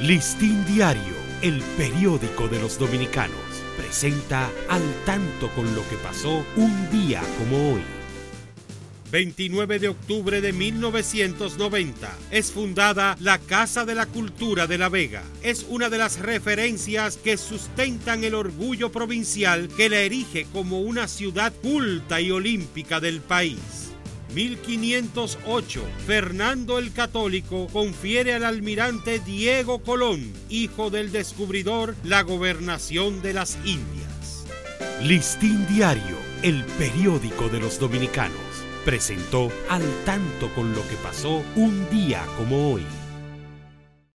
Listín Diario, el periódico de los dominicanos, presenta al tanto con lo que pasó un día como hoy. 29 de octubre de 1990 es fundada la Casa de la Cultura de La Vega. Es una de las referencias que sustentan el orgullo provincial que la erige como una ciudad culta y olímpica del país. 1508, Fernando el Católico confiere al almirante Diego Colón, hijo del descubridor, la gobernación de las Indias. Listín Diario, el periódico de los dominicanos, presentó al tanto con lo que pasó un día como hoy.